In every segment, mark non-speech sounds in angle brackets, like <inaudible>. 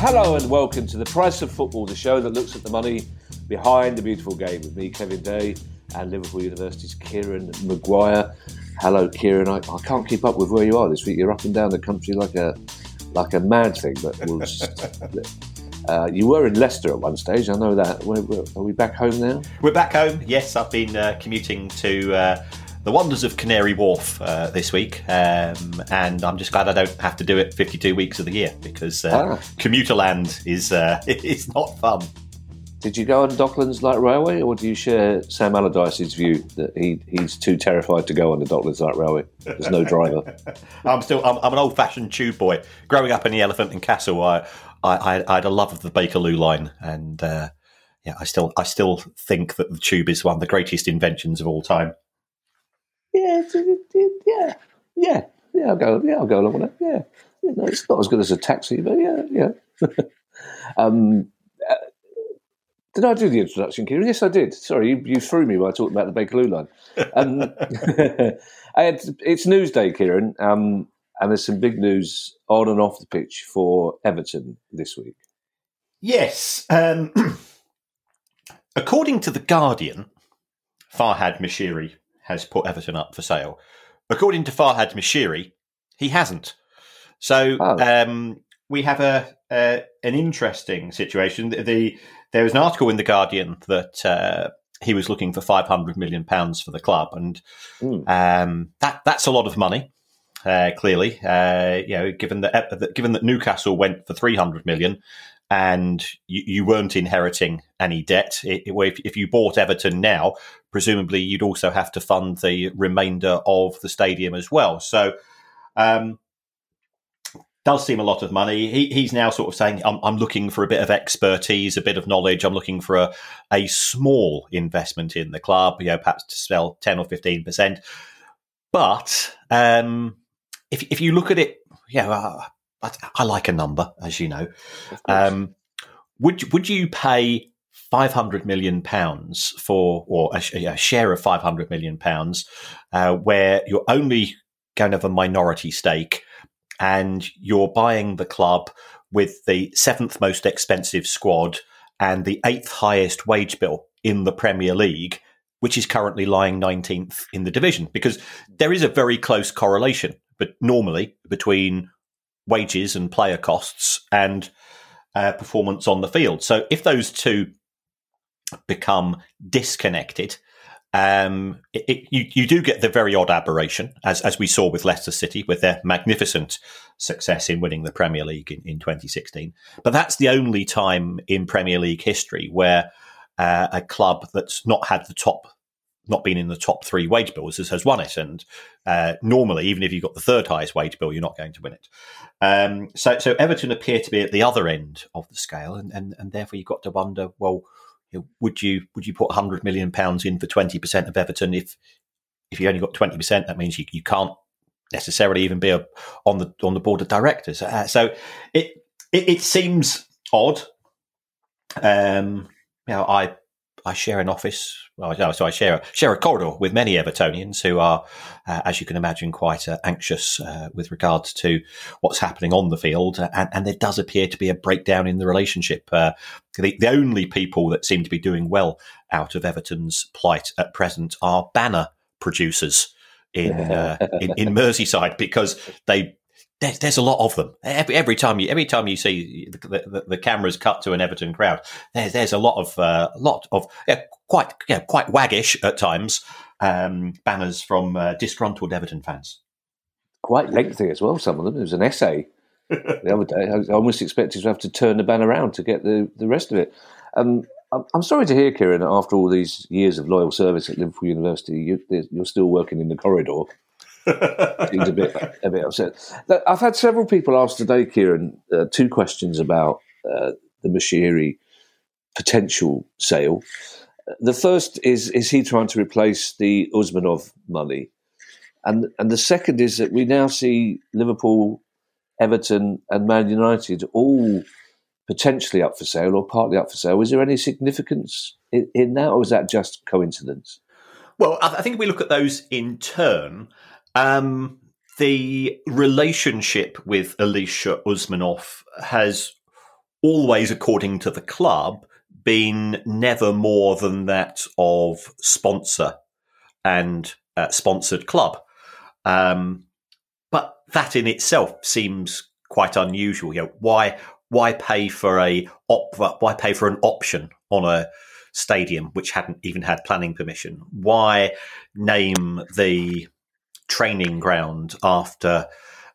Hello and welcome to the Price of Football, the show that looks at the money behind the beautiful game with me, Kevin Day, and Liverpool University's Kieran Maguire. Hello, Kieran. I, I can't keep up with where you are this week. You're up and down the country like a like a mad thing, but we'll <laughs> just. Uh, you were in Leicester at one stage, I know that. We're, we're, are we back home now? We're back home, yes. I've been uh, commuting to uh, the wonders of Canary Wharf uh, this week, um, and I'm just glad I don't have to do it 52 weeks of the year because uh, Ah. commuter land is uh, <laughs> it's not fun. Did you go on Docklands Light Railway, or do you share Sam Allardyce's view that he, he's too terrified to go on the Docklands Light Railway? There's no driver. <laughs> I'm still I'm, I'm an old fashioned tube boy. Growing up in the Elephant and Castle, I, I I had a love of the Bakerloo line, and uh, yeah, I still I still think that the tube is one of the greatest inventions of all time. Yeah, it- it- yeah, yeah, yeah. I'll go. Yeah, I'll go along with that. Yeah, yeah no, it's not as good as a taxi, but yeah, yeah. <laughs> um, uh, did I do the introduction, Kieran? Yes, I did. Sorry, you, you threw me by talking about the Bakerloo line. Um, <laughs> had, it's Newsday, Kieran, um, and there's some big news on and off the pitch for Everton this week. Yes. Um, <clears throat> according to The Guardian, Farhad Moshiri has put Everton up for sale. According to Farhad Moshiri, he hasn't. So Oh. um, we have a, a an interesting situation. The, the there was an article in The Guardian that uh, he was looking for 500 million pounds for the club, and Hmm. um, that that's a lot of money. Uh, clearly, uh, you know, given that uh, given that Newcastle went for 300 million, and you, you weren't inheriting any debt. It, it- if, if you bought Everton now, presumably you'd also have to fund the remainder of the stadium as well. So, um, does seem a lot of money. He, he's now sort of saying, I'm, I'm looking for a bit of expertise, a bit of knowledge. I'm looking for a, a small investment in the club, you know, perhaps to sell 10 or 15%. But um, if, if you look at it, yeah, uh, I, I like a number, as you know. Um, would would you pay five hundred million pounds for, or a, a share of five hundred million pounds, uh, where you're only going to have a minority stake, and you're buying the club with the seventh most expensive squad and the eighth highest wage bill in the Premier League, which is currently lying nineteenth in the division, because there is a very close correlation, but normally between wages and player costs and uh, performance on the field. So if those two become disconnected, um, it, it, you, you do get the very odd aberration, as, as we saw with Leicester City with their magnificent success in winning the Premier League in, in 2016. But that's the only time in Premier League history where uh, a club that's not had the top, not been in the top three wage bills has, has won it. And uh, normally, even if you've got the third highest wage bill, you're not going to win it. Um, so, so Everton appear to be at the other end of the scale, and, and, and therefore you've got to wonder, well, you know, would you would you put 100 million pounds in for 20 percent of Everton if if you only got 20 percent? That means you, you can't necessarily even be a, on the on the board of directors. Uh, so it, it it seems odd. Um, you know, I I share an office. Well, no, so I share a, share a corridor with many Evertonians who are, uh, as you can imagine, quite uh, anxious uh, with regards to what's happening on the field, and, and, there does appear to be a breakdown in the relationship. Uh, the, the only people that seem to be doing well out of Everton's plight at present are banner producers in uh, in, in Merseyside because they there's, there's a lot of them. Every, every time you every time you see the, the, the, cameras cut to an Everton crowd, there's there's a lot of uh, lot of yeah, quite yeah, quite waggish at times um, banners from uh, disgruntled Everton fans. Quite lengthy as well. Some of them. There was an essay <laughs> the other day. I almost expected to have to turn the banner around to get the the rest of it. Um, I'm sorry to hear, Kieran, after all these years of loyal service at Liverpool University, you, are still working in the corridor. He's a bit a bit upset. I've had several people ask today, Kieran, uh, two questions about uh, the Moshiri potential sale. The first is is he trying to replace the Usmanov money, and and the second is that we now see Liverpool, Everton, and Man United all potentially up for sale or partly up for sale. Is there any significance in, in that, or is that just coincidence? Well, I think if we look at those in turn, um, the relationship with Alisher Usmanov has always, according to the club, been never more than that of sponsor and uh, sponsored club. Um, but that in itself seems quite unusual. You know, why why pay for a op- why pay for an option on a stadium which hadn't even had planning permission? Why name the training ground after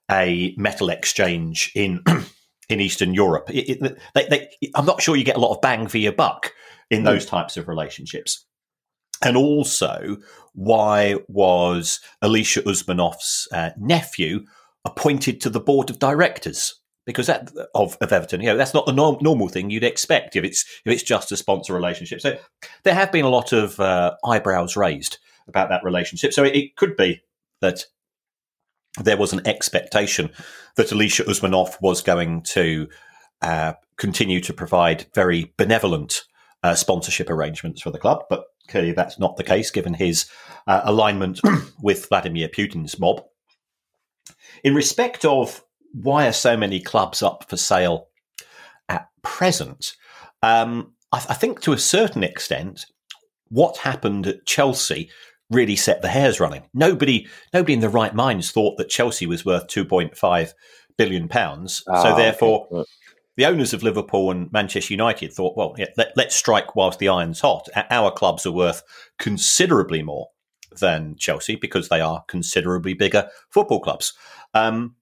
a metal exchange in <clears throat> in Eastern Europe. It, it, they, they, I'm not sure you get a lot of bang for your buck in those types of relationships. And also, why was Alisher Usmanov's uh, nephew appointed to the board of directors? Because that of, of Everton, you know, that's not the norm, normal thing you'd expect if it's if it's just a sponsor relationship. So there have been a lot of uh, eyebrows raised about that relationship. So it, it could be that there was an expectation that Alisher Usmanov was going to uh, continue to provide very benevolent uh, sponsorship arrangements for the club, but clearly that's not the case given his uh, alignment <clears throat> with Vladimir Putin's mob. In respect of why are so many clubs up for sale at present, um, I, th- I think to a certain extent, what happened at Chelsea really set the hairs running. Nobody, nobody in the right minds thought that Chelsea was worth two point five billion pounds. so ah, therefore, okay. the owners of Liverpool and Manchester United thought, well, yeah, let, let's strike whilst the iron's hot. Our clubs are worth considerably more than Chelsea because they are considerably bigger football clubs. Um,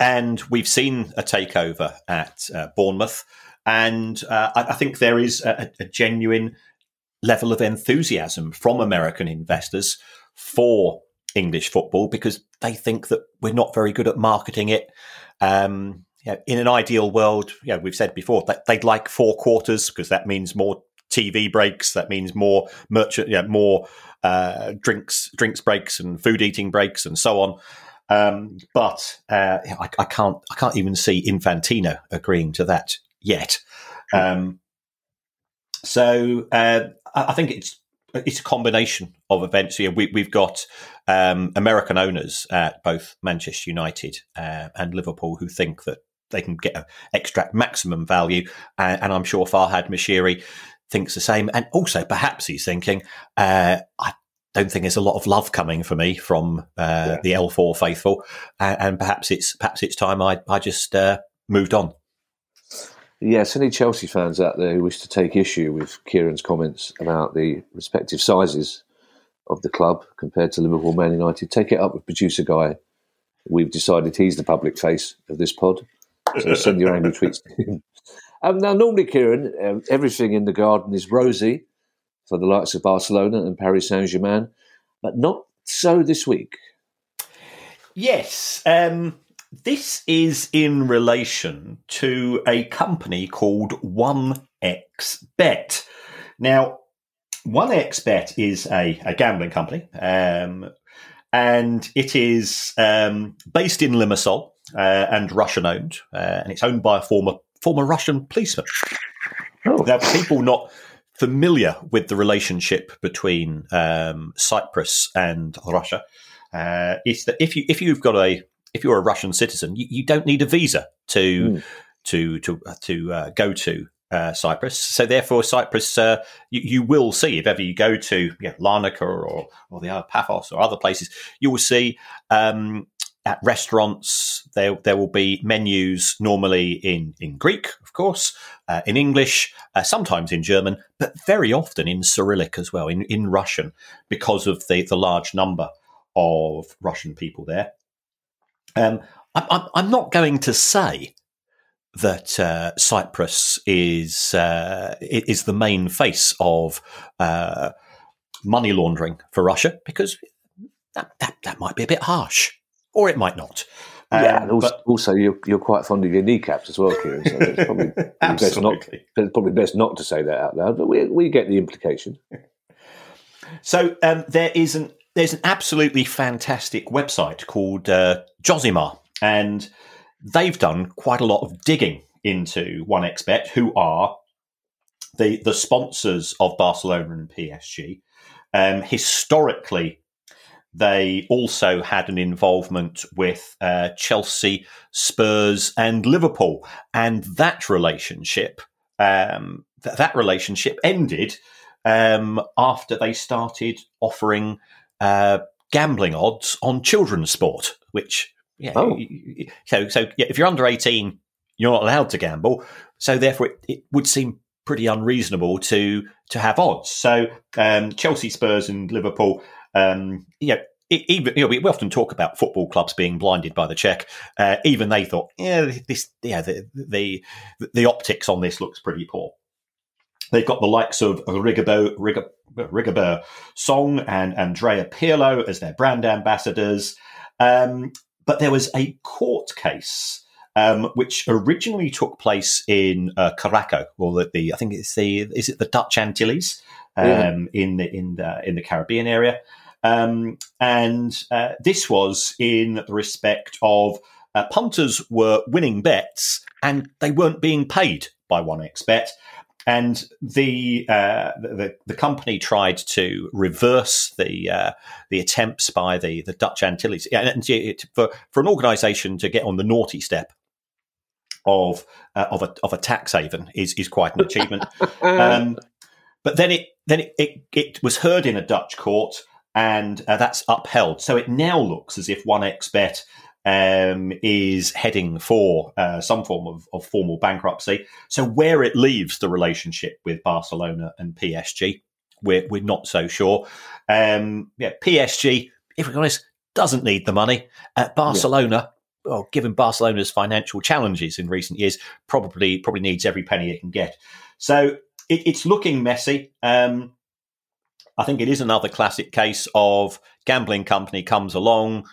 and we've seen a takeover at uh, Bournemouth. And uh, I, I, think there is a, a genuine level of enthusiasm from American investors for English football because they think that we're not very good at marketing it. Um, yeah, in an ideal world, yeah, we've said before that they'd like four quarters because that means more TV breaks, that means more merchant, yeah, more uh, drinks, drinks breaks, and food eating breaks, and so on. Um, but uh, I, I, can't, I can't even see Infantino agreeing to that yet. Um, so uh, I think it's it's a combination of events. Here we, have got um, American owners at both Manchester United uh, and Liverpool who think that they can get a, extract maximum value, and, and, I'm sure Farhad Moshiri thinks the same. And also, perhaps he's thinking, uh, I don't think there's a lot of love coming for me from uh, yeah. the L4 faithful, and, and, perhaps it's perhaps it's time I I just uh, moved on. Yes, any Chelsea fans out there who wish to take issue with Kieran's comments about the respective sizes of the club compared to Liverpool Man United, take it up with producer Guy. We've decided he's the public face of this pod. So send your angry tweets to him. Um, now, normally, Kieran, um, everything in the garden is rosy for the likes of Barcelona and Paris Saint Germain, but not so this week. Yes. Um, this is in relation to a company called 1xBet. Now, 1xBet is a, a gambling company, um, and it is um, based in Limassol uh, and Russian owned, uh, and it's owned by a former former Russian policeman. Oh. Now, people not familiar with the relationship between um, Cyprus and Russia, uh, is that if you if you've got a if you're a Russian citizen, you, you don't need a visa to mm. to to uh, to uh, go to uh, Cyprus. So therefore, Cyprus, uh, you, you, will see if ever you go to you know, Larnaca or or the other Paphos or other places, you will see um, at restaurants there there will be menus normally in in Greek, of course, uh, in English, uh, sometimes in German, but very often in Cyrillic as well, in in Russian, because of the the large number of Russian people there. Um, I'm, I'm not going to say that uh, Cyprus is uh, is the main face of uh, money laundering for Russia because that, that, that might be a bit harsh, or it might not. Um, yeah, and also, but, also, you're, you're quite fond of your kneecaps as well, Kieran. So it's <laughs> probably, best not, probably best not to say that out loud, but we, we get the implication. <laughs> So um, there is an there's an absolutely fantastic website called uh, Josimar, and they've done quite a lot of digging into 1xBet, who are the the sponsors of Barcelona and PSG. Um, historically, they also had an involvement with uh, Chelsea, Spurs, and Liverpool, and that relationship um, th- that relationship ended um, after they started offering uh, gambling odds on children's sport, which yeah. Oh. So, so yeah, if you're under 18, you're not allowed to gamble. So, therefore, it, it would seem pretty unreasonable to to have odds. So, um, Chelsea, Spurs, and Liverpool, um, you know, even you know, we often talk about football clubs being blinded by the check. Uh, even they thought, yeah, this, yeah, the, the the optics on this looks pretty poor. They've got the likes of Rigobert, Rigobert Song and Andrea Pirlo as their brand ambassadors. Um, but there was a court case um, which originally took place in uh, Curaçao, or the, the, I think it's the is it the Dutch Antilles um, yeah. in the in the in the Caribbean area, um, and uh, this was in the respect of uh, punters were winning bets and they weren't being paid by 1xBet. And the, uh, the the company tried to reverse the uh, the attempts by the, the Dutch Antilles, and for for an organisation to get on the naughty step of uh, of a of a tax haven is is quite an achievement. <laughs> um, but then it then it, it, it was heard in a Dutch court, and uh, that's upheld. So it now looks as if 1xBet um, is heading for uh, some form of, of, formal bankruptcy. So where it leaves the relationship with Barcelona and PSG, we're, we're not so sure. Um, yeah, PSG, if we're honest, doesn't need the money. At Barcelona, yeah. well, given Barcelona's financial challenges in recent years, probably probably needs every penny it can get. So it, it's looking messy. Um, I think it is another classic case of gambling company comes along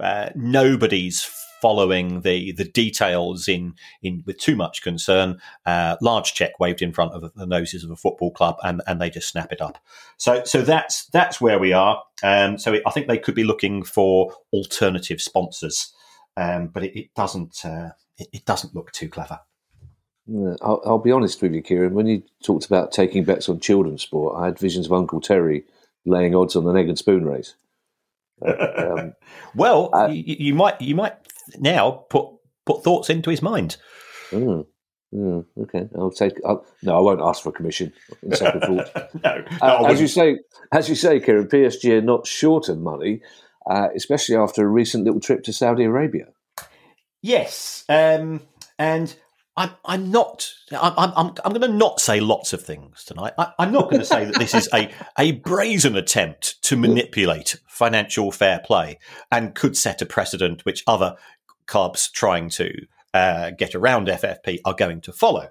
uh, nobody's following the the details in in with too much concern. Uh, large check waved in front of the noses of a football club, and and they just snap it up. So so that's that's where we are. Um, so it, I think they could be looking for alternative sponsors, um, but it, it doesn't uh, it, it, doesn't look too clever. I'll, I'll, be honest with you, Kieran. When you talked about taking bets on children's sport, I had visions of Uncle Terry laying odds on an egg and spoon race. Um, <laughs> well, uh, you, you, might you might now put put thoughts into his mind. Mm, mm, okay, I'll take. I'll, no, I won't ask for a commission in <laughs> second thought. no, uh, as you say, as you say, Kieran, PSG are not short of money, uh, especially after a recent little trip to Saudi Arabia. Yes, um, and I'm, I'm not. I'm, I'm, I'm going to not say lots of things tonight. I, am not going to say that this is a, a brazen attempt to manipulate financial fair play and could set a precedent which other clubs trying to uh, get around FFP are going to follow.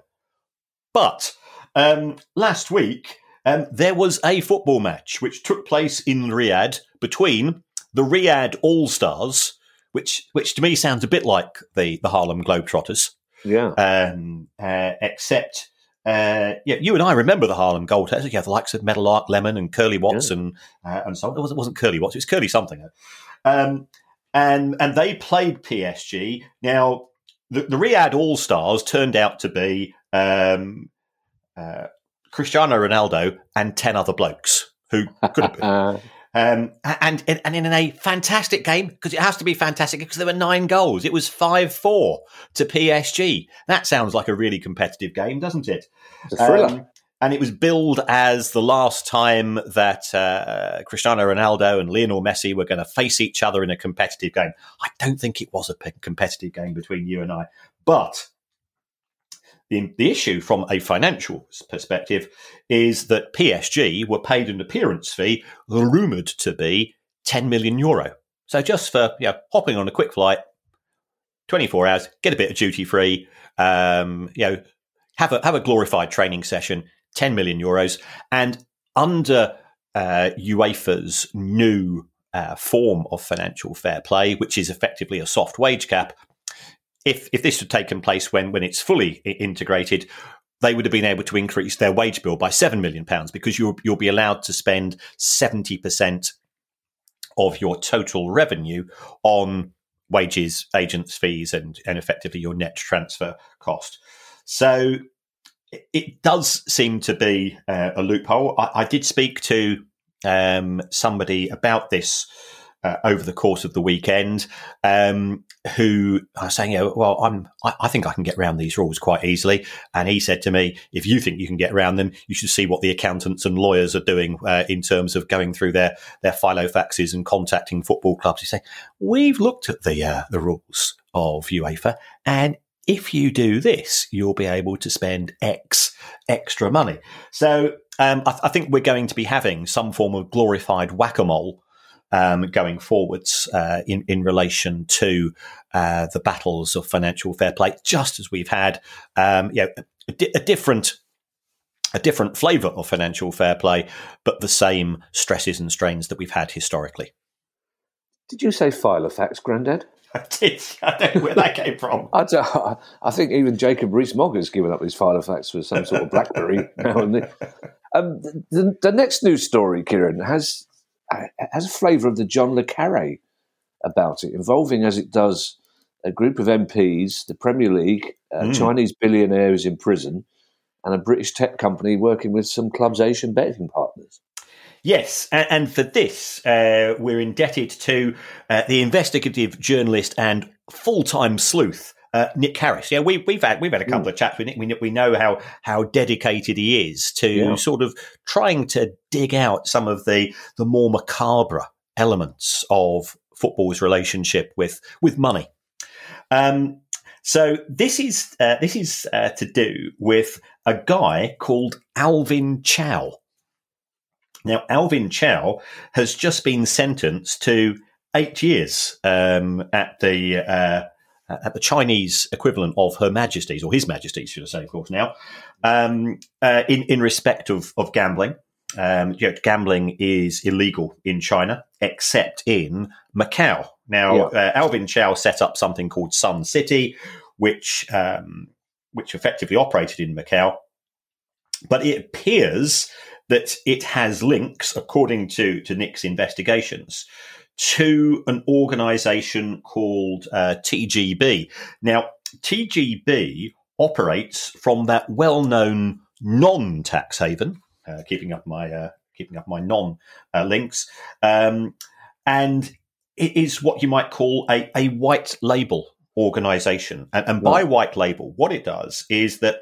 But um, last week, um, there was a football match which took place in Riyadh between the Riyadh All Stars, which which to me sounds a bit like the the Harlem Globetrotters yeah. Um, uh, except, uh, yeah, you and I remember the Harlem Globetrotters. You have the likes of Meadowlark Lemon and Curly Watts yeah. and uh, and so on. It wasn't, it wasn't Curly Watts. It was Curly something. Um, and and they played PSG. Now the, the Riyadh All Stars turned out to be um, uh, Cristiano Ronaldo and 10 other blokes who could have been. <laughs> Um, and, and in a fantastic game, because it has to be fantastic because there were nine goals. It was 5 4 to PSG. That sounds like a really competitive game, doesn't it? Um, and it was billed as the last time that uh, Cristiano Ronaldo and Lionel Messi were going to face each other in a competitive game. I don't think it was a competitive game between you and I, but the, the issue from a financial perspective is that PSG were paid an appearance fee rumoured to be 10 million euro. So just for you know, hopping on a quick flight, 24 hours, get a bit of duty free, um, you know, have a, have a glorified training session, 10 million euros. And under uh, UEFA's new uh, form of financial fair play, which is effectively a soft wage cap, if if this had taken place when when it's fully integrated, they would have been able to increase their wage bill by seven million pounds because you'll you'll be allowed to spend seventy percent of your total revenue on wages, agents' fees, and and effectively your net transfer cost. So it does seem to be uh, a loophole. I, I, did speak to um, somebody about this uh, over the course of the weekend um, who are saying, you know, well, I'm, I, I, think I can get around these rules quite easily. And he said to me, if you think you can get around them, you should see what the accountants and lawyers are doing uh, in terms of going through their, their filofaxes and contacting football clubs. He said, we've looked at the, uh, the rules of UEFA and if you do this, you'll be able to spend X extra money. So um, I, th- I, think we're going to be having some form of glorified whack a mole um, going forwards uh, in in relation to uh, the battles of financial fair play, just as we've had, um, you know, a, di- a different a different flavour of financial fair play, but the same stresses and strains that we've had historically. Did you say Filofax, Grandad? <laughs> I did. I don't know where that came from. <laughs> I, I think even Jacob Rees-Mogg has given up his Filofax for some sort of BlackBerry now and then. <laughs> Um, the, the, next news story, Kieran, has has a flavour of the John le Carre about it, involving as it does a group of MPs, the Premier League, a mm. Chinese billionaire who's in prison, and a British tech company working with some club's Asian betting partners. Yes, and, for this, uh, we're indebted to uh, the investigative journalist and full-time sleuth uh, Nick Harris. Yeah, we, have had we've had a couple mm. of chats with Nick. We, we know how how dedicated he is to yeah. sort of trying to dig out some of the the more macabre elements of football's relationship with with money. Um, so this is uh, this is uh, to do with a guy called Alvin Chau. Now, Alvin Chau has just been sentenced to eight years um, at the uh, at the Chinese equivalent of Her Majesty's, or His Majesty's, should I say, of course, now, um, uh, in, in respect of, of gambling. Um, you know, gambling is illegal in China, except in Macau. Now, yeah. uh, Alvin Chau set up something called Sun City, which um, which effectively operated in Macau. But it appears that it has links, according to, to Nick's investigations, to an organization called uh, TGB. Now, TGB operates from that well known non tax haven, uh, keeping up my uh, keeping up my non uh, links, um, and it is what you might call a, a white label organization. And, and by white label, what it does is that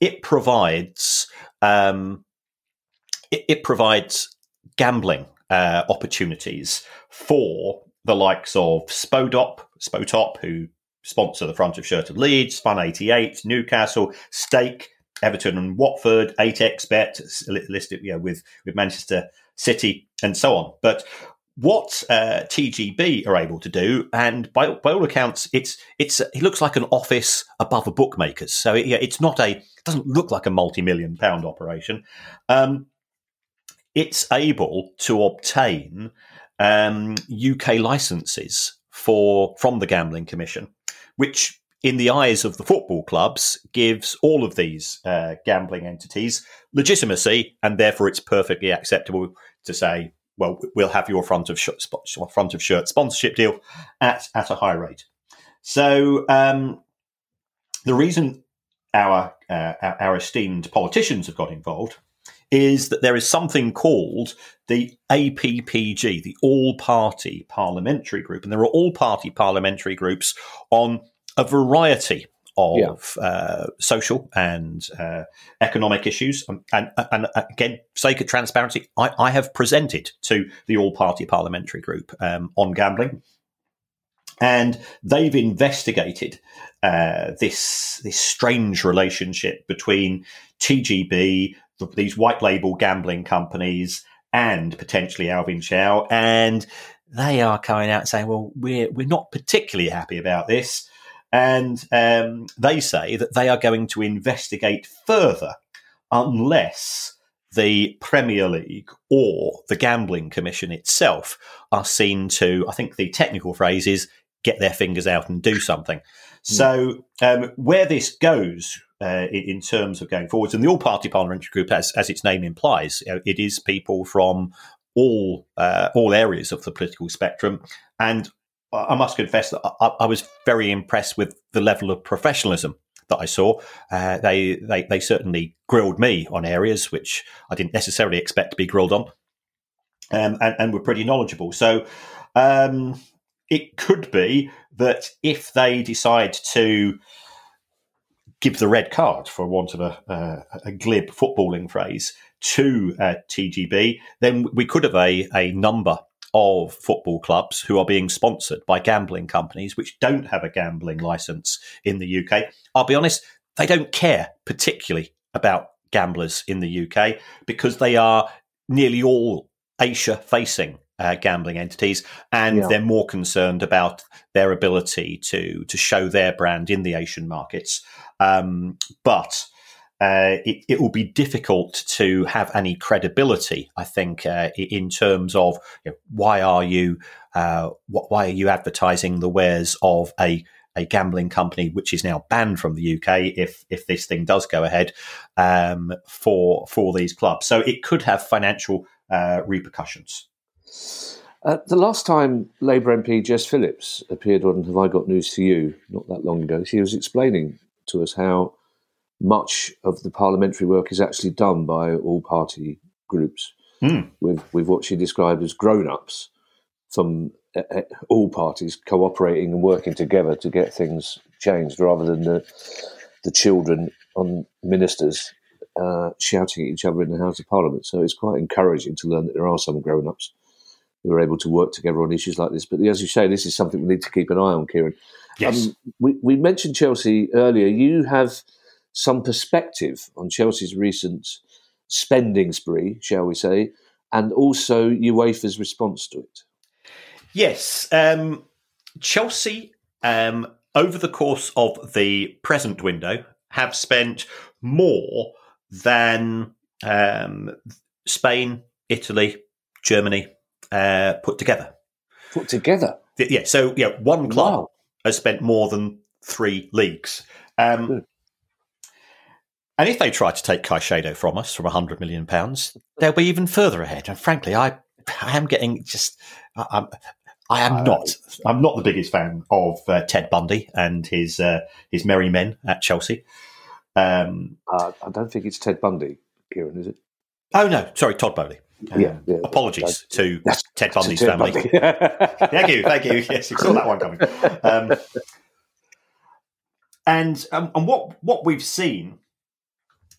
it provides um, it, it provides gambling uh, opportunities for the likes of Spodop, Spotop, who sponsor the front of shirt of Leeds, Fun 88, Newcastle, Stake, Everton and Watford, 8xBet, listed you know, with, with Manchester City and so on. But what uh, TGB are able to do, and by, by all accounts, it's it's it looks like an office above a bookmaker's. So it, yeah, it's not a it doesn't look like a multi-million pound operation. Um, it's able to obtain um, UK licenses for from the Gambling Commission, which, in the eyes of the football clubs, gives all of these uh, gambling entities legitimacy, and therefore it's perfectly acceptable to say, "Well, we'll have your front of shirt, front of shirt sponsorship deal at at a high rate." So um, the reason our, uh, our, our esteemed politicians have got involved is that there is something called the APPG, the All Party Parliamentary Group, and there are all party parliamentary groups on a variety of yeah. uh, social and uh, economic issues. And, and, and, again, sake of transparency, I, I, have presented to the All Party Parliamentary Group um, on gambling. And they've investigated uh, this this strange relationship between TGB, the, these white label gambling companies, and potentially Alvin Chau, and they are coming out saying, "Well, we're we're not particularly happy about this." And um, they say that they are going to investigate further unless the Premier League or the Gambling Commission itself are seen to, I think the technical phrase is, get their fingers out and do something. Mm. So, um, where this goes uh, in, terms of going forwards, and the All Party Parliamentary Group, as, as its name implies, it is people from all uh, all areas of the political spectrum, and I must confess that I, I, was very impressed with the level of professionalism that I saw. Uh, they, they they certainly grilled me on areas which I didn't necessarily expect to be grilled on, um, and, and were pretty knowledgeable. So um, it could be that if they decide to give the red card, for want of a, uh, a glib footballing phrase, to uh, TGB, then we could have a, a number of football clubs who are being sponsored by gambling companies which don't have a gambling license in the UK. I'll be honest, they don't care particularly about gamblers in the UK because they are nearly all Asia facing uh, gambling entities, and yeah. they're more concerned about their ability to to show their brand in the Asian markets. Um, but uh, it, it, will be difficult to have any credibility, I think, uh, in terms of you know, why are you uh, why are you advertising the wares of a a gambling company which is now banned from the UK if if this thing does go ahead um, for for these clubs. So it could have financial uh, repercussions. Uh, the last time Labour MP Jess Phillips appeared on Have I Got News for You, not that long ago, she was explaining to us how much of the parliamentary work is actually done by all party groups mm. with, with what she described as grown ups from uh, all parties cooperating and working together to get things changed rather than the, the children on ministers uh, shouting at each other in the House of Parliament. So it's quite encouraging to learn that there are some grown ups who are able to work together on issues like this. But as you say, this is something we need to keep an eye on, Kieran. Yes. Um, we, we mentioned Chelsea earlier. You have some perspective on Chelsea's recent spending spree, shall we say, and also UEFA's response to it. Yes. Um, Chelsea, um, over the course of the present window, have spent more than um, Spain, Italy, Germany uh, put together. Put together? Yeah. So, yeah, one club wow. has spent more than three leagues. Um, and if they try to take Caicedo from us from hundred million pounds, they'll be even further ahead. And frankly, I, I am getting just, I, I'm, I am not. I'm not the biggest fan of uh, Ted Bundy and his uh, his merry men at Chelsea. Um, uh, I don't think it's Ted Bundy, Kieran, is it? Oh no, sorry, Todd Boehly. Um, yeah, yeah, Apologies to <laughs> Ted Bundy's Ted family. Bundy. <laughs> thank you, thank you. Yes, you saw that one coming. Um, and um, and what what we've seen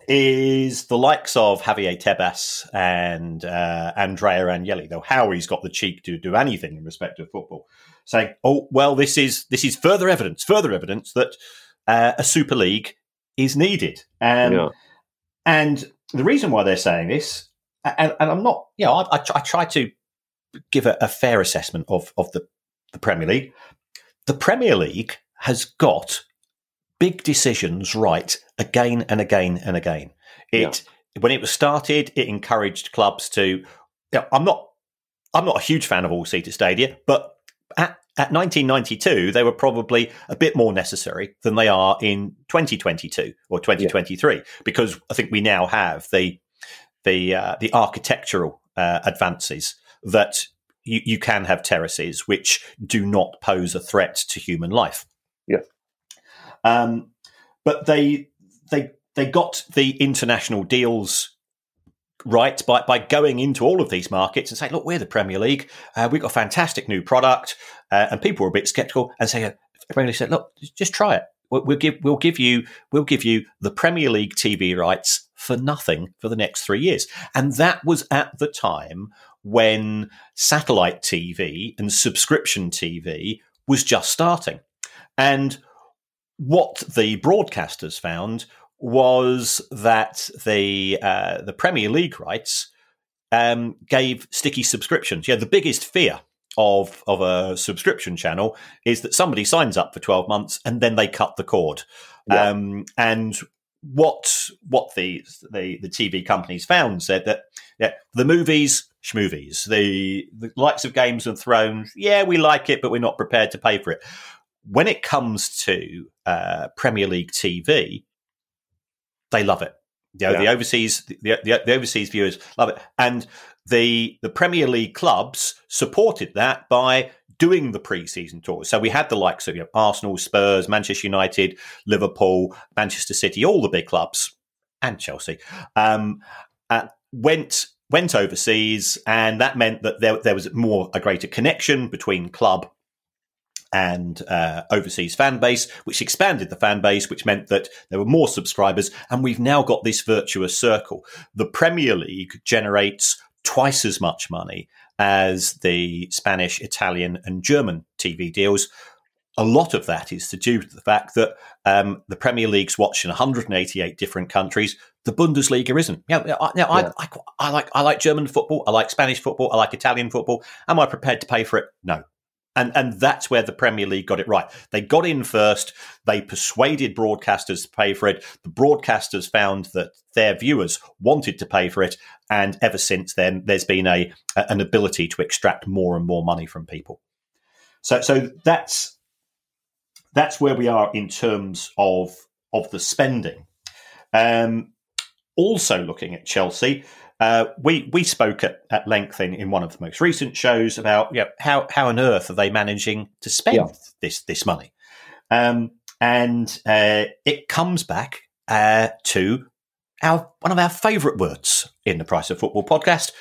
is the likes of Javier Tebas and uh, Andrea Agnelli, though Howie's got the cheek to do anything in respect of football, saying, "Oh well, this is this is further evidence, further evidence that uh, a Super League is needed." Um, yeah. And the reason why they're saying this, and, and I'm not, you know, I, I, I try to give a, a fair assessment of of the, the Premier League. The Premier League has got big decisions right again and again and again. It yeah. when it was started, it encouraged clubs to. You know, I'm not I'm not a huge fan of all seater stadia, but at at 1992, they were probably a bit more necessary than they are in 2022 or 2023 yeah. because I think we now have the the uh, the architectural uh, advances that you, you can have terraces which do not pose a threat to human life. Yeah. Um, but they they they got the international deals right by, by going into all of these markets and saying, look, we're the Premier League. Uh, we've got a fantastic new product. Uh, and people were a bit skeptical and say, uh, Premier League said, look, just try it. We'll, we'll, give we'll give you we'll give you the Premier League TV rights for nothing for the next three years. And that was at the time when satellite TV and subscription TV was just starting. And what the broadcasters found was that the uh, the Premier League rights um, gave sticky subscriptions. Yeah, the biggest fear of of a subscription channel is that somebody signs up for twelve months and then they cut the cord. Yeah. Um, and what what the, the the TV companies found said that yeah, the movies schmovies, the the likes of Games of Thrones, yeah, we like it, but we're not prepared to pay for it. When it comes to uh, Premier League TV, they love it. You know, yeah. the overseas the, the, the overseas viewers love it, and the the Premier League clubs supported that by doing the pre-season tours. So we had the likes of you know, Arsenal, Spurs, Manchester United, Liverpool, Manchester City, all the big clubs, and Chelsea um, uh, went went overseas, and that meant that there, there was more a greater connection between club and uh, overseas fan base, which expanded the fan base, which meant that there were more subscribers. And we've now got this virtuous circle. The Premier League generates twice as much money as the Spanish, Italian, and German TV deals. A lot of that is to do with the fact that um, the Premier League's watched in 188 different countries. The Bundesliga isn't. You know, I, yeah. I, I, I, like I like German football. I like Spanish football. I like Italian football. Am I prepared to pay for it? No. And and that's where the Premier League got it right. They got in first. They persuaded broadcasters to pay for it. The broadcasters found that their viewers wanted to pay for it, and ever since then, there's been a an ability to extract more and more money from people. So so that's that's where we are in terms of of the spending. Um, also looking at Chelsea, uh, we we spoke at, at length in, in one of the most recent shows about you know, how how on earth are they managing to spend yeah. this this money, um, and uh, it comes back uh, to our one of our favourite words in the Price of Football podcast,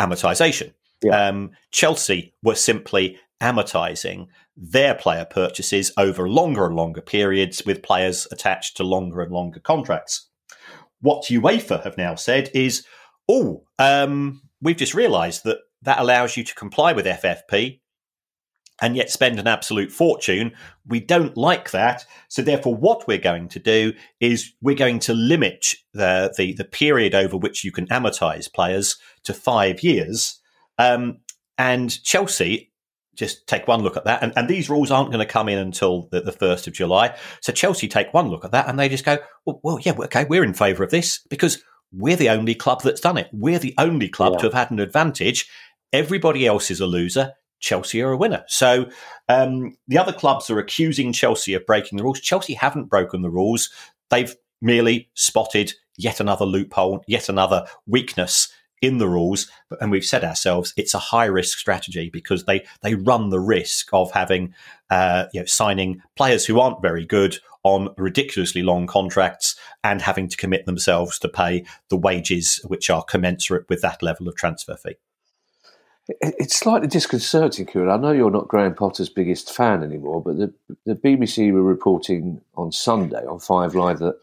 amortization. Yeah. Um, Chelsea were simply amortizing their player purchases over longer and longer periods with players attached to longer and longer contracts. What UEFA have now said is oh, um, we've just realised that that allows you to comply with FFP and yet spend an absolute fortune. We don't like that. So therefore, what we're going to do is we're going to limit the the, the period over which you can amortise players to five years. Um, and Chelsea just take one look at that. And, and these rules aren't going to come in until the, the, 1st of July. So Chelsea take one look at that and they just go, well, well yeah, okay, we're in favour of this because we're the only club that's done it. We're the only club yeah. to have had an advantage. Everybody else is a loser. Chelsea are a winner. So um, the other clubs are accusing Chelsea of breaking the rules. Chelsea haven't broken the rules. They've merely spotted yet another loophole, yet another weakness in the rules. And we've said ourselves it's a high risk strategy because they they run the risk of having uh, you know signing players who aren't very good on ridiculously long contracts and having to commit themselves to pay the wages which are commensurate with that level of transfer fee. It's slightly disconcerting, Kieran. I know you're not Graham Potter's biggest fan anymore, but the, the BBC were reporting on Sunday on Five Live that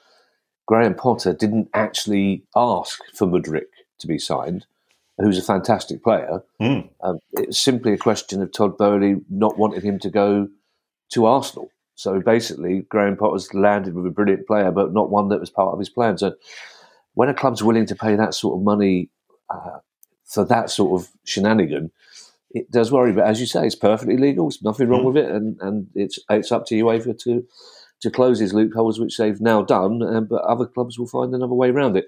Graham Potter didn't actually ask for Mudryk to be signed, who's a fantastic player. Mm. Um, it's simply a question of Todd Boehly not wanting him to go to Arsenal. So basically, Graham Potter's landed with a brilliant player, but not one that was part of his plan. So when a club's willing to pay that sort of money uh, for that sort of shenanigan, it does worry. But as you say, it's perfectly legal. There's nothing wrong mm. with it, and, and it's it's up to UEFA to to close these loopholes, which they've now done. Uh, but other clubs will find another way around it.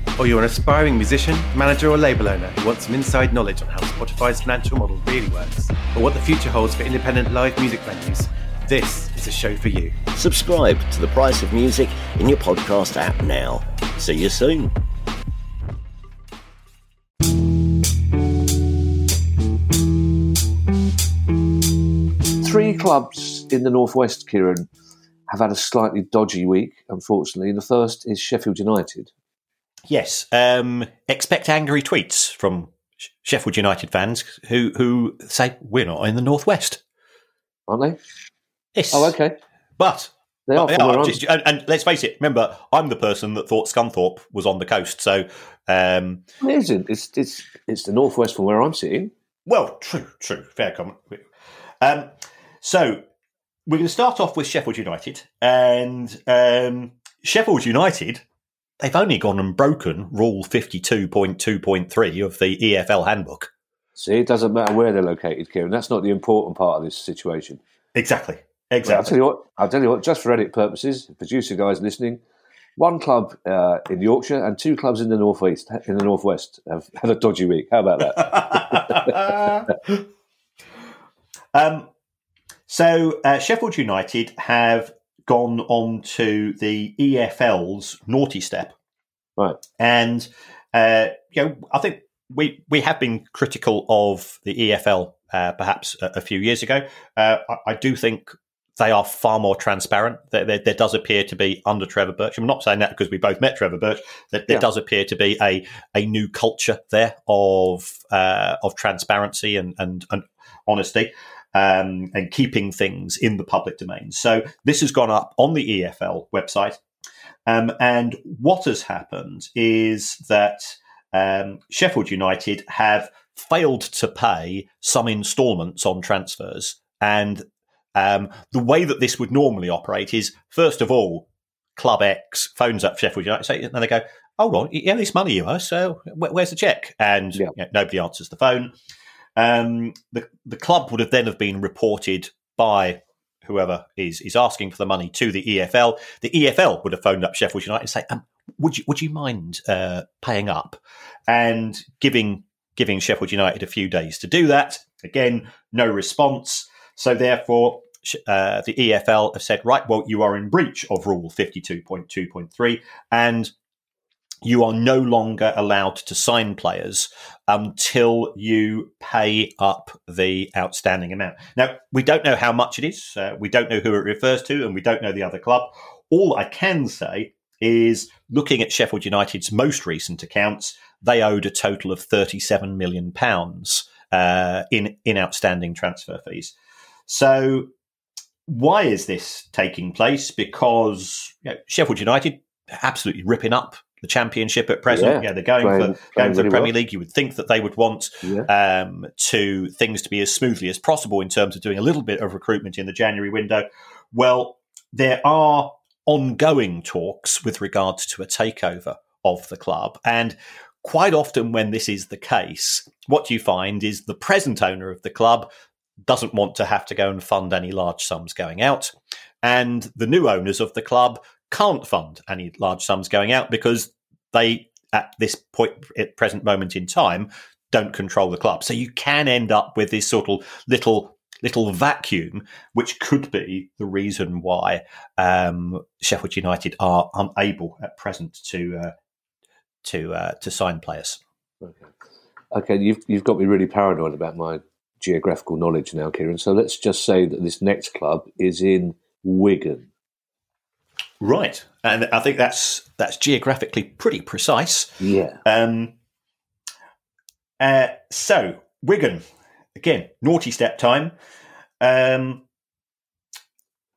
or you're an aspiring musician, manager, or label owner who wants some inside knowledge on how Spotify's financial model really works, or what the future holds for independent live music venues, this is a show for you. Subscribe to The Price of Music in your podcast app now. See you soon. Three clubs in the Northwest, Kieran, have had a slightly dodgy week, unfortunately. The first is Sheffield United. Yes. Um, expect angry tweets from Sheffield United fans who, who say, we're not in the Northwest. Aren't they? Yes. Oh, okay. But They are from yeah, just- and, and let's face it. Remember, I'm the person that thought Scunthorpe was on the coast. So, um, It isn't. It's, it's, it's the Northwest from where I'm sitting. well, true, true, fair comment. Um, so we're going to start off with Sheffield United, and um, Sheffield United. They've only gone and broken Rule fifty-two point two point three of the EFL handbook. See, it doesn't matter where they're located, Kieran. That's not the important part of this situation. Exactly. Exactly. I'll tell you what. I'll tell you what. Just for edit purposes, producer guys listening, one club uh, in Yorkshire and two clubs in the northwest in the northwest have had a dodgy week. How about that? <laughs> um, so uh, Sheffield United have gone on to the EFL's naughty step, right. and uh, you know I think we we have been critical of the EFL uh, perhaps a, a few years ago. Uh, I, I do think. They are far more transparent. There, there, there does appear to be under Trevor Birch. I'm not saying that because we both met Trevor Birch. That there Yeah. does appear to be a a new culture there of uh, of transparency and and, and honesty um, and keeping things in the public domain. So this has gone up on the EFL website. Um, and what has happened is that um, Sheffield United have failed to pay some instalments on transfers. And um, the way that this would normally operate is, first of all, Club X phones up Sheffield United, say, and they go, "Hold on, yeah, this money you owe. So where's the check?" And Yeah. you know, nobody answers the phone. Um, the the club would have then have been reported by whoever is is asking for the money to the EFL. The EFL would have phoned up Sheffield United and say, um, "Would you would you mind uh, paying up?" and giving giving Sheffield United a few days to do that. Again, no response. So therefore, uh, the EFL have said, right, well, you are in breach of Rule fifty two point two point three, and you are no longer allowed to sign players until you pay up the outstanding amount. Now, we don't know how much it is. Uh, we don't know who it refers to, and we don't know the other club. All I can say is looking at Sheffield United's most recent accounts, they owed a total of £37 million uh, in, in outstanding transfer fees. So, why is this taking place? Because you know, Sheffield United absolutely ripping up the championship at present. Yeah. Yeah, they're going Playing- for going for the Premier well. League. You would think that they would want Yeah. um, to things to be as smoothly as possible in terms of doing a little bit of recruitment in the January window. Well, there are ongoing talks with regards to a takeover of the club, and quite often when this is the case, what you find is the present owner of the club doesn't want to have to go and fund any large sums going out, and the new owners of the club can't fund any large sums going out because they at this point at present moment in time don't control the club. So you can end up with this sort of little little vacuum, which could be the reason why um, Sheffield United are unable at present to uh, to uh, to sign players. Okay. Okay, you've you've got me really paranoid about my geographical knowledge now, Kieran. So let's just say that this next club is in Wigan. Right, and I think that's that's geographically pretty precise. Yeah. Um, uh, so Wigan again, naughty step time. Um,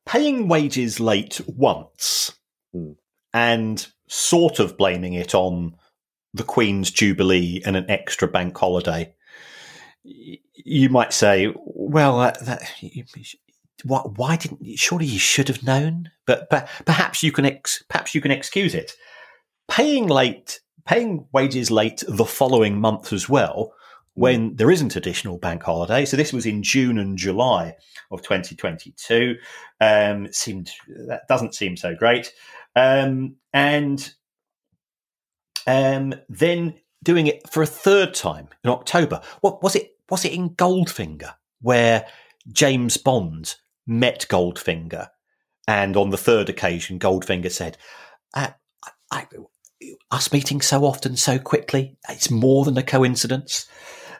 paying wages late once, Hmm. and sort of blaming it on the Queen's Jubilee and an extra bank holiday. You might say, well, uh, that, why, why didn't? Surely you should have known. But, but perhaps you can ex, perhaps you can excuse it. Paying late, paying wages late the following month as well when there isn't additional bank holiday. So this was in June and July of 2022. Um, seemed that doesn't seem so great. Um, and um, then doing it for a third time in October. What was it? Was it in Goldfinger where James Bond met Goldfinger, and on the third occasion, Goldfinger said, I, I, "Us meeting so often, so quickly, it's more than a coincidence."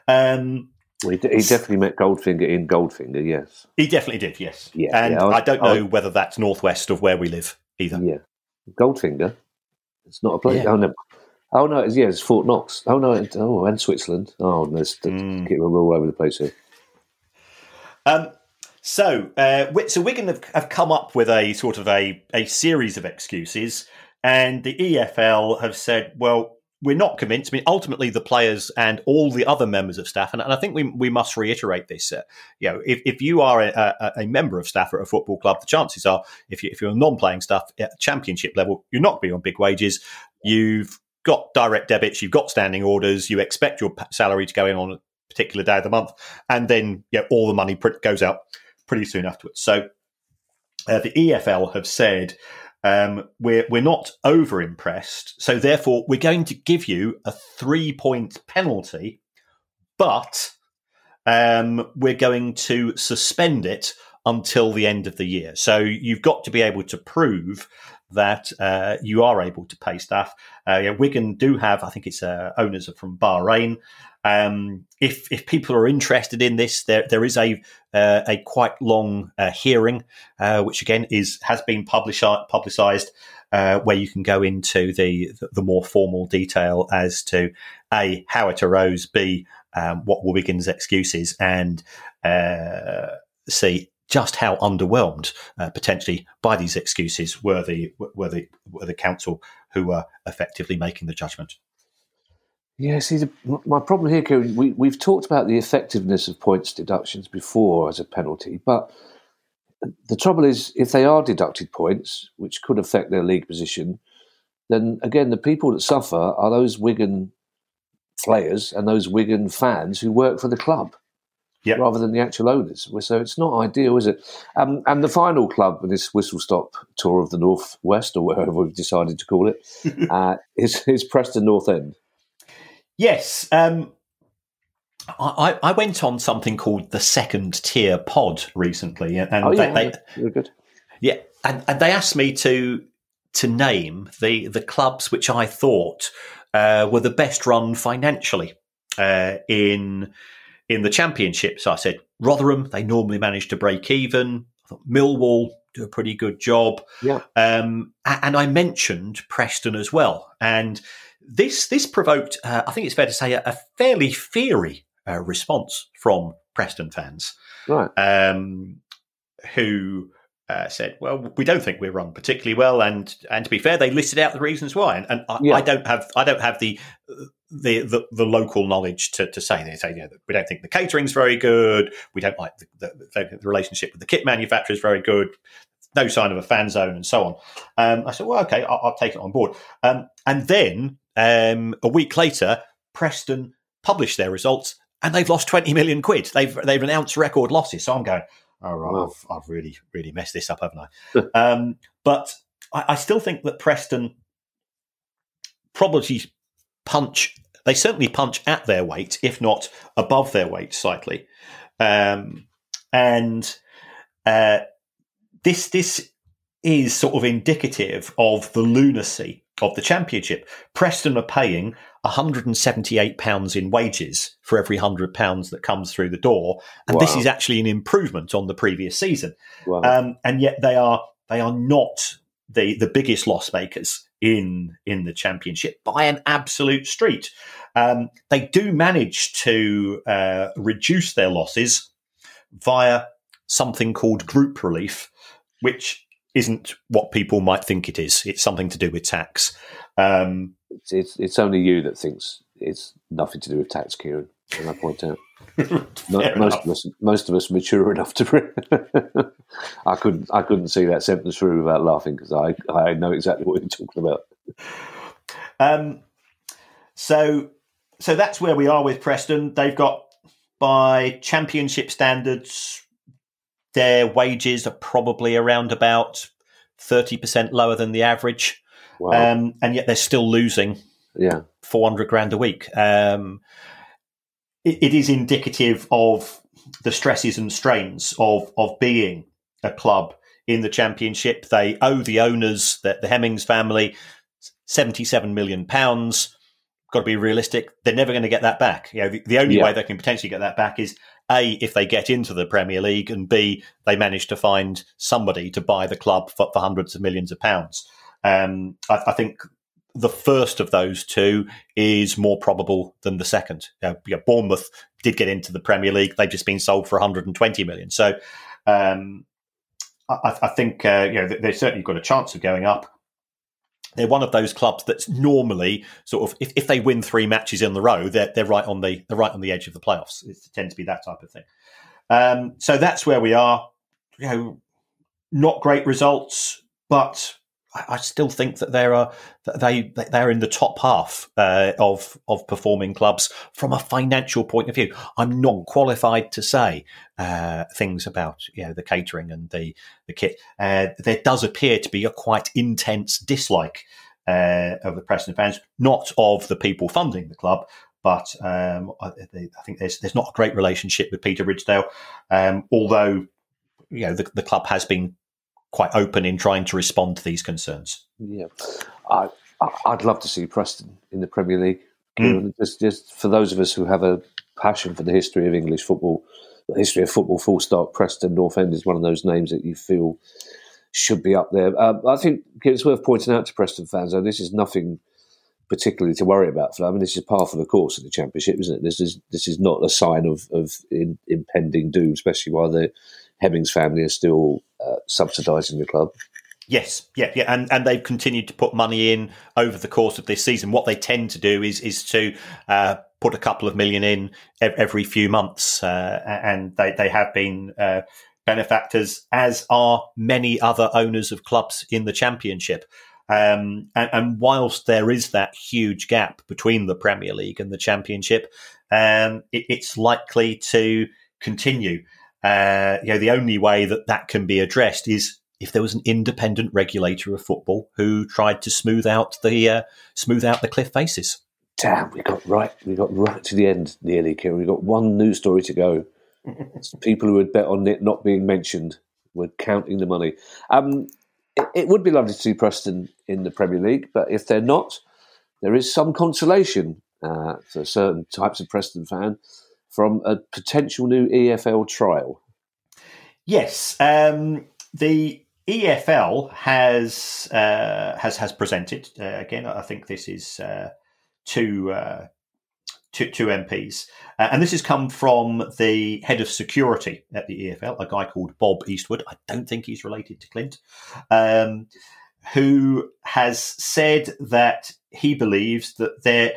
Um, well, he, he, definitely met Goldfinger in Goldfinger, yes. He definitely did, yes. Yeah, and yeah, I, I, don't know I, whether that's northwest of where we live either. Yeah, Goldfinger. It's not a place. Yeah. Oh no, oh no, it's, yeah, it's Fort Knox. Oh no, it, oh and Switzerland. Oh, there's mm. we're all over the place here. Um, so, uh, so Wigan have, have come up with a sort of a a series of excuses, and the EFL have said, well, we're not convinced. I mean, ultimately, the players and all the other members of staff, and, and I think we, we must reiterate this. Uh, you know, if, if you are a, a, member of staff at a football club, the chances are, if, you, if you're non-playing staff at championship level, you're not going to be on big wages. You've got direct debits, you've got standing orders, you expect your salary to go in on a particular day of the month, and then you know, all the money goes out pretty soon afterwards. So uh, the EFL have said um, we're we're not over impressed, so therefore we're going to give you a three point penalty, but um, we're going to suspend it until the end of the year. So you've got to be able to prove that uh, you are able to pay staff. Uh, yeah, Wigan do have, I think it's uh, owners are from Bahrain. Um, if if people are interested in this, there there is a uh, a quite long uh, hearing, uh, which again is has been published publicised, where you can go into the the more formal detail as to a how it arose, b um, what were Wigan's excuses, and c just how underwhelmed uh, potentially by these excuses were the were the were the council who were effectively making the judgment. Yeah, see, the, my problem here, Kieran, we, we've talked about the effectiveness of points deductions before as a penalty, but the trouble is, if they are deducted points, which could affect their league position, then again, the people that suffer are those Wigan players and those Wigan fans who work for the club. Yep. rather than the actual owners. So it's not ideal, is it? Um, and the final club in this whistle stop tour of the North West, or whatever we've decided to call it, <laughs> uh, is, is Preston North End. Yes. Um, I, I, went on something called the Second Tier Pod recently, and oh, yeah, they, they good. Yeah, and, and they asked me to to name the the clubs which I thought uh, were the best run financially uh, in in the championship. So I said Rotherham. They normally manage to break even. I thought Millwall do a pretty good job. Yeah. Um, and I mentioned Preston as well, and this this provoked, uh, I think it's fair to say, a, a fairly fiery uh, response from Preston fans, right? Um, who uh, said, "Well, we don't think we're run particularly well," and and to be fair, they listed out the reasons why. And, and I, yeah. I, don't have I don't have the the the, the local knowledge to, to say. They say you know, we don't think the catering's very good. We don't like the, the, the relationship with the kit manufacturer is very good no sign of a fan zone and so on. Um, I said, well, okay, I'll, I'll take it on board. Um, and then um, a week later, Preston published their results and they've lost 20 million quid. They've, they've announced record losses. So I'm going, oh, right, wow. I've, I've, really, really messed this up, haven't I? <laughs> um, but I, I still think that Preston probably punch, they certainly punch at their weight, if not above their weight slightly. Um, and uh, this this is sort of indicative of the lunacy of the championship. Preston are paying £178 in wages for every £100 that comes through the door. And wow. this is actually an improvement on the previous season. Wow. Um, and yet they are they are not the, the biggest loss makers in in the championship by an absolute street. Um, they do manage to uh, reduce their losses via something called group relief, which isn't what people might think it is. It's something to do with tax. Um, it's, it's, it's only you that thinks it's nothing to do with tax, Kieran. Can I point out? <laughs> most of us, most of us, mature enough to. <laughs> I couldn't, I couldn't see that sentence through without laughing because I, I know exactly what you're talking about. Um, so so that's where we are with Preston. They've got by championship standards, their wages are probably around about thirty percent lower than the average, wow. um, and yet they're still losing. Yeah, four hundred grand a week. Um, it, it is indicative of the stresses and strains of of being a club in the championship. They owe the owners, the, the Hemmings family, seventy-seven million pounds. Got to be realistic; they're never going to get that back. You know, the, the only yeah. way they can potentially get that back is a if they get into the Premier League, and b they manage to find somebody to buy the club for, for hundreds of millions of pounds. Um, I, I, think the first of those two is more probable than the second. You know, Bournemouth did get into the Premier League; they've just been sold for 120 million. So, um, I, I, think uh, you know they've certainly got a chance of going up. They're one of those clubs that's normally sort of if, if they win three matches in the row, they're they're right on the they're right on the edge of the playoffs. It tends to be that type of thing. Um, so that's where we are. You know, not great results, but I still think that there are they they're in the top half uh, of of performing clubs from a financial point of view. I'm not qualified to say uh, things about you know the catering and the the kit. Uh, there does appear to be a quite intense dislike uh, of the Preston fans, not of the people funding the club, but um, I, I, think there's there's not a great relationship with Peter Ridsdale, um, although you know the, the club has been quite open in trying to respond to these concerns. Yeah, I, would love to see Preston in the Premier League. Mm. Just, just for those of us who have a passion for the history of English football, the history of football, full stop. Preston North End is one of those names that you feel should be up there. Um, I think it's worth pointing out to Preston fans, though, this is nothing particularly to worry about. I mean, this is par for the course of the championship, isn't it? This is this is not a sign of of in, impending doom, especially while the Hemmings family are still uh, subsidising the club. Yes, yeah, yeah, and and they've continued to put money in over the course of this season. What they tend to do is is to uh, put a couple of million in every few months, uh, and they they have been uh, benefactors, as are many other owners of clubs in the championship. Um, and, and, whilst there is that huge gap between the Premier League and the Championship, um, it, it's likely to continue. Uh, you know, the only way that that can be addressed is if there was an independent regulator of football who tried to smooth out the uh, smooth out the cliff faces. Damn, we got right. We got right to the end nearly, Kieran. We got one news story to go. <laughs> People who had bet on it not being mentioned were counting the money. Um, it, it would be lovely to see Preston in the Premier League, but if they're not, there is some consolation uh, for certain types of Preston fan from a potential new EFL trial. Yes, um, the EFL has uh, has has presented uh, again. I think this is uh, two, uh, MPs, uh, and this has come from the head of security at the EFL, a guy called Bob Eastwood. I don't think he's related to Clint, um, who has said that he believes that there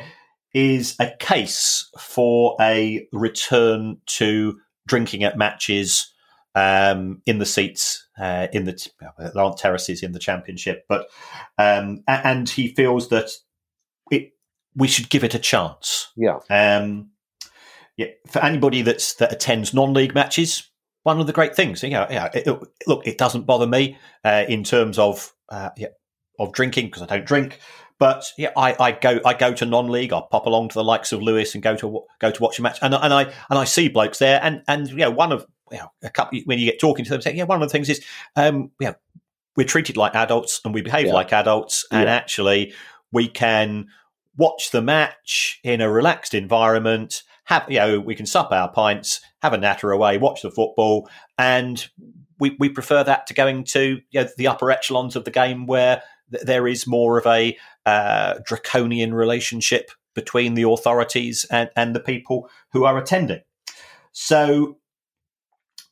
is a case for a return to drinking at matches um, in the seats uh, in the there aren't terraces in the championship, but um, and he feels that it we should give it a chance. Yeah. Um, yeah. For anybody that's that attends non-league matches, one of the great things, you know, yeah, it, it, look, it doesn't bother me uh, in terms of uh, yeah, of drinking because I don't drink. But yeah, I, I go I go to non-league. I pop along to the likes of Lewes and go to go to watch a match, and, and I and I see blokes there, and and you know one of you know a couple when you get talking to them, saying yeah, one of the things is um yeah we're treated like adults and we behave yeah. like adults, and yeah. actually we can watch the match in a relaxed environment. Have you know we can sup our pints, have a natter away, watch the football, and we, we prefer that to going to you know, the upper echelons of the game where there is more of a uh, draconian relationship between the authorities and, and the people who are attending. So,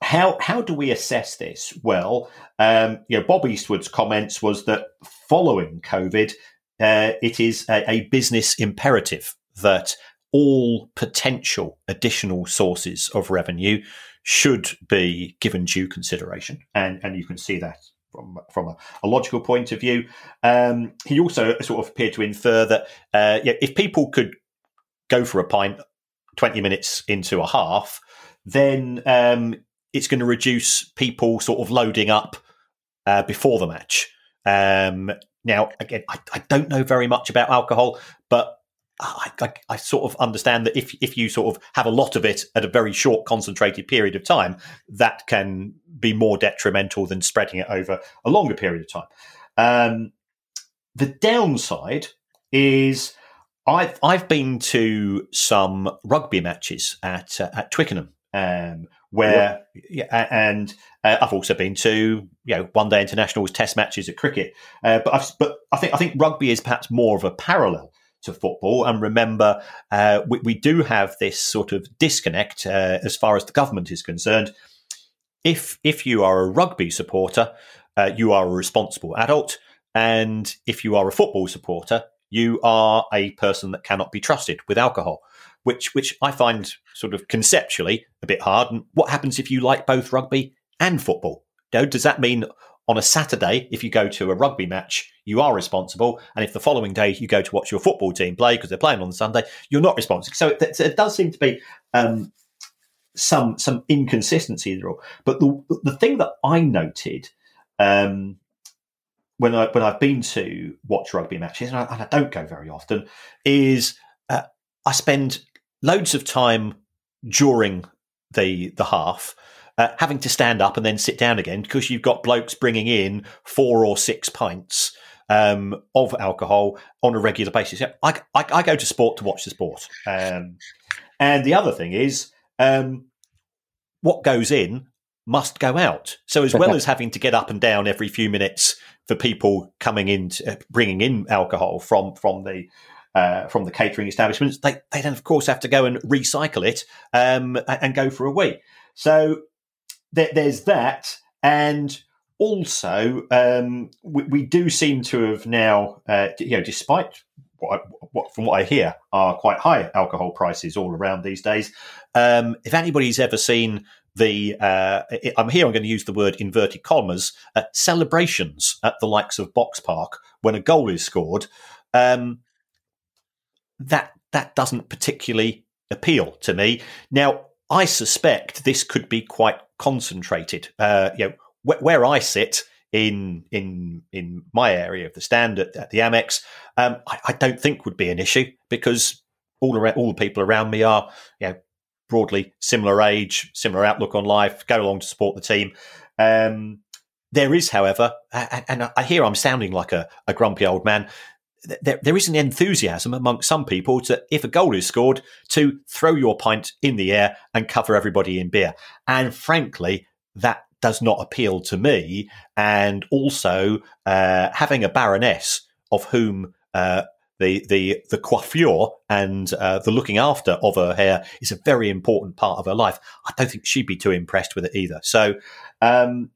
how how do we assess this? Well, um, you know, Bob Eastwood's comments was that following COVID, uh, it is a, a business imperative that all potential additional sources of revenue should be given due consideration, and and you can see that from from a, a logical point of view. Um, he also sort of appeared to infer that uh, yeah, if people could go for a pint 20 minutes into a half, then um, it's going to reduce people sort of loading up uh, before the match. Um, now, again, I, I, don't know very much about alcohol, but I, I, I, sort of understand that if if you sort of have a lot of it at a very short, concentrated period of time, that can be more detrimental than spreading it over a longer period of time. Um, the downside is I've I've been to some rugby matches at uh, at Twickenham, um, where yeah, and uh, I've also been to you know one day internationals, test matches at cricket. Uh, but I've, but I think I think rugby is perhaps more of a parallel to football. And remember, uh, we, we, do have this sort of disconnect uh, as far as the government is concerned. If if you are a rugby supporter, uh, you are a responsible adult, and if you are a football supporter, you are a person that cannot be trusted with alcohol. Which which I find sort of conceptually a bit hard. And what happens if you like both rugby and football? Does that mean on a Saturday, if you go to a rugby match, you are responsible. And if the following day you go to watch your football team play because they're playing on Sunday, you're not responsible. So it, it does seem to be um, some some inconsistency there. But the the thing that I noted um, when I when I've been to watch rugby matches, and I, and I don't go very often, is uh, I spend loads of time during the the half uh, having to stand up and then sit down again because you've got blokes bringing in four or six pints um, of alcohol on a regular basis. I, I, I, go to sport to watch the sport. Um, and the other thing is, um, what goes in must go out. So as well <laughs> as having to get up and down every few minutes for people coming in, to, uh, bringing in alcohol from from the uh, from the catering establishments, they they then of course have to go and recycle it um, and go for a wee. So there, there's that, and also um, we, we, do seem to have now, uh, you know, despite what, I, what, from what I hear are quite high alcohol prices all around these days. Um, if anybody's ever seen the, uh, I'm here, I'm going to use the word inverted commas, uh, celebrations at the likes of Boxpark when a goal is scored, um, that that doesn't particularly appeal to me. Now, I suspect this could be quite concentrated. Uh, you know, wh- where I sit in in in my area of the stand at, at the Amex, um, I, I, don't think would be an issue because all around, all the people around me are you know broadly similar age, similar outlook on life, go along to support the team. Um, there is, however, and I hear I'm sounding like a, a grumpy old man there, there is an enthusiasm among some people to, if a goal is scored, to throw your pint in the air and cover everybody in beer. And frankly, that does not appeal to me. And also, uh, having a baroness of whom uh, the the the coiffure and uh, the looking after of her hair is a very important part of her life. I don't think she'd be too impressed with it either. So. Um,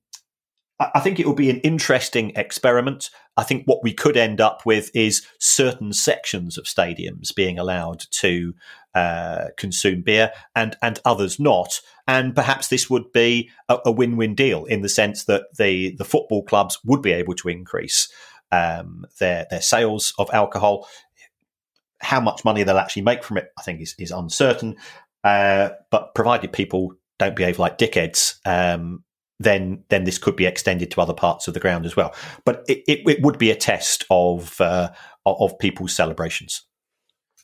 I think it will be an interesting experiment. I think what we could end up with is certain sections of stadiums being allowed to uh, consume beer and, and others not. And perhaps this would be a, a, win-win deal in the sense that the, the football clubs would be able to increase um, their their sales of alcohol. How much money they'll actually make from it, I think, is, is uncertain. Uh, but provided people don't behave like dickheads, um, then then this could be extended to other parts of the ground as well. But it, it, it would be a test of uh, of people's celebrations.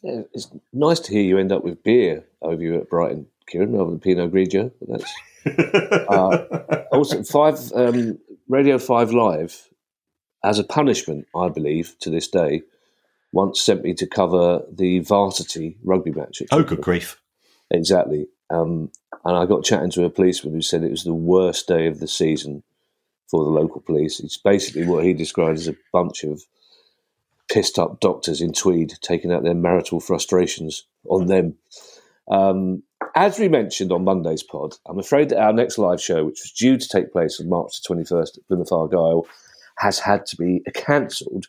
Yeah, it's nice to hear you end up with beer over you at Brighton, Kieran, rather than Pinot Grigio. But that's <laughs> uh, also five um, Radio Five Live as a punishment, I believe, to this day, once sent me to cover the varsity rugby match. Oh, good grief! Exactly. Um, and I got chatting to a policeman who said it was the worst day of the season for the local police. It's basically what he described as a bunch of pissed up doctors in tweed taking out their marital frustrations on them. Um, as we mentioned on Monday's pod, I'm afraid that our next live show, which was due to take place on March the 21st at Plymouth Argyle, has had to be cancelled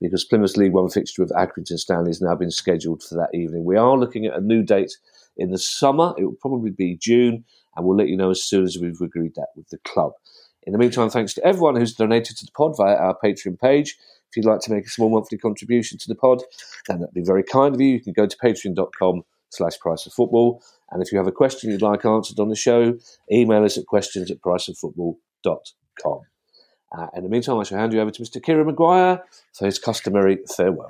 because Plymouth's League One fixture of Accrington Stanley has now been scheduled for that evening. We are looking at a new date in the summer. It will probably be June, and we'll let you know as soon as we've agreed that with the club. In the meantime, thanks to everyone who's donated to the pod via our Patreon page. if you'd like to make a small monthly contribution to the pod, then that'd be very kind of you. You can go to patreon.com slash price of football. And if you have a question you'd like answered on the show, email us at questions at priceoffootball.com. Uh, in the meantime, I shall hand you over to Mr. Kieran Maguire for his customary farewell.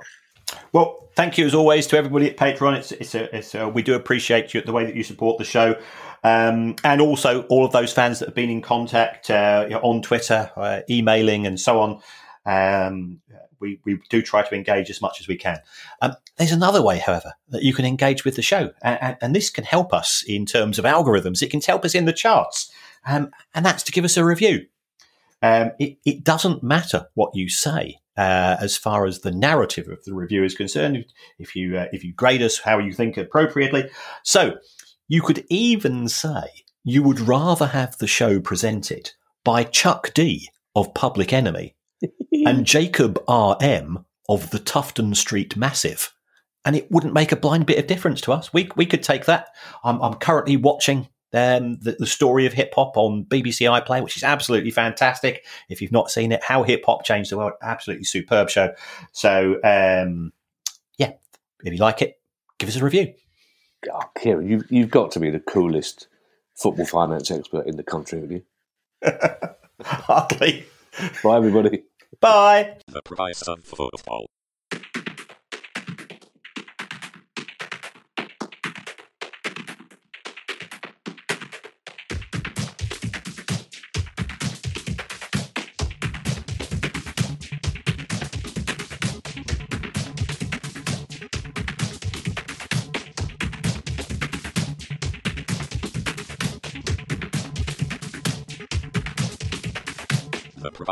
Well, thank you as always to everybody at Patreon. It's, it's, a, it's a, we do appreciate you the way that you support the show. Um, and also all of those fans that have been in contact uh, on Twitter, uh, emailing, and so on. Um, we, we do try to engage as much as we can. Um, there's another way, however, that you can engage with the show, and, and, this can help us in terms of algorithms. It can help us in the charts, um, and that's to give us a review. Um, it, it, doesn't matter what you say uh, as far as the narrative of the review is concerned. If you uh, if you grade us how you think appropriately, so you could even say you would rather have the show presented by Chuck D of Public Enemy <laughs> and Jacob R.M. of the Tufton Street Massive. And it wouldn't make a blind bit of difference to us. We, we could take that. I'm, I'm currently watching um, the, the, story of hip hop on BBC iPlayer, which is absolutely fantastic. If you've not seen it, How Hip Hop Changed the World, absolutely superb show. So, um, yeah, if you like it, give us a review. Oh, Kieran, you, you've got to be the coolest football finance expert in the country, haven't you? <laughs> Hardly. Bye, everybody. Bye. The price of football.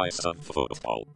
Of football.